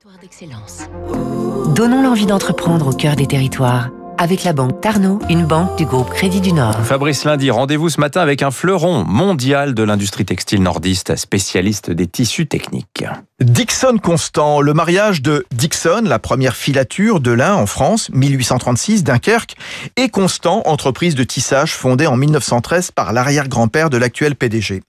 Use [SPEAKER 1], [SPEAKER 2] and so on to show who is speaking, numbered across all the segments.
[SPEAKER 1] Territoire d'excellence. Donnons l'envie d'entreprendre au cœur des territoires avec la banque Tarno, une banque du groupe Crédit du Nord.
[SPEAKER 2] Fabrice Lundi, rendez-vous ce matin avec un fleuron mondial de l'industrie textile nordiste, spécialiste des tissus techniques.
[SPEAKER 3] Dixon Constant, le mariage de Dixon, la première filature de lin en France, 1836, Dunkerque, et Constant, entreprise de tissage fondée en 1913 par l'arrière-grand-père de l'actuel PDG.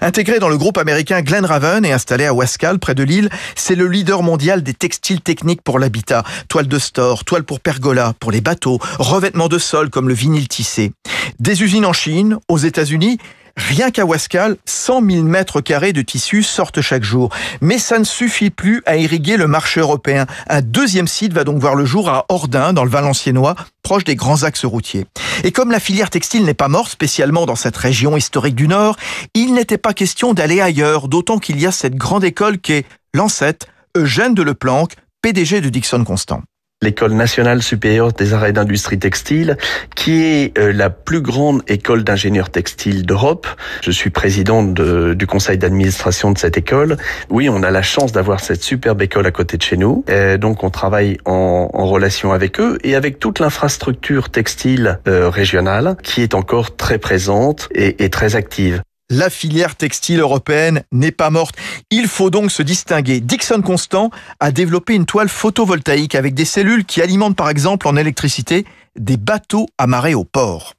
[SPEAKER 3] Intégré dans le groupe américain Glen Raven et installé à Wascal, près de Lille, c'est le leader mondial des textiles techniques pour l'habitat. Toile de store, toile pour pergola, pour les bateaux, revêtements de sol comme le vinyle tissé. Des usines en Chine, aux États-Unis, Rien qu'à Wascal, 100 000 mètres carrés de tissus sortent chaque jour. Mais ça ne suffit plus à irriguer le marché européen. Un deuxième site va donc voir le jour à Ordin, dans le Valenciennois, proche des grands axes routiers. Et comme la filière textile n'est pas morte, spécialement dans cette région historique du Nord, il n'était pas question d'aller ailleurs, d'autant qu'il y a cette grande école qu'est l'ancêtre Eugène de Leplanque, PDG de Dixon Constant
[SPEAKER 4] l'école nationale supérieure des arts et d'industrie textile, qui est euh, la plus grande école d'ingénieurs textiles d'Europe. Je suis président du conseil d'administration de cette école. Oui, on a la chance d'avoir cette superbe école à côté de chez nous. Et donc, on travaille en, en, relation avec eux et avec toute l'infrastructure textile euh, régionale qui est encore très présente et, et très active
[SPEAKER 3] la filière textile européenne n'est pas morte. Il faut donc se distinguer. Dixon Constant a développé une toile photovoltaïque avec des cellules qui alimentent par exemple en électricité des bateaux amarrés au port.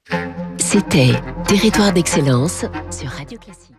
[SPEAKER 1] C'était Territoire d'excellence sur Radio Classique.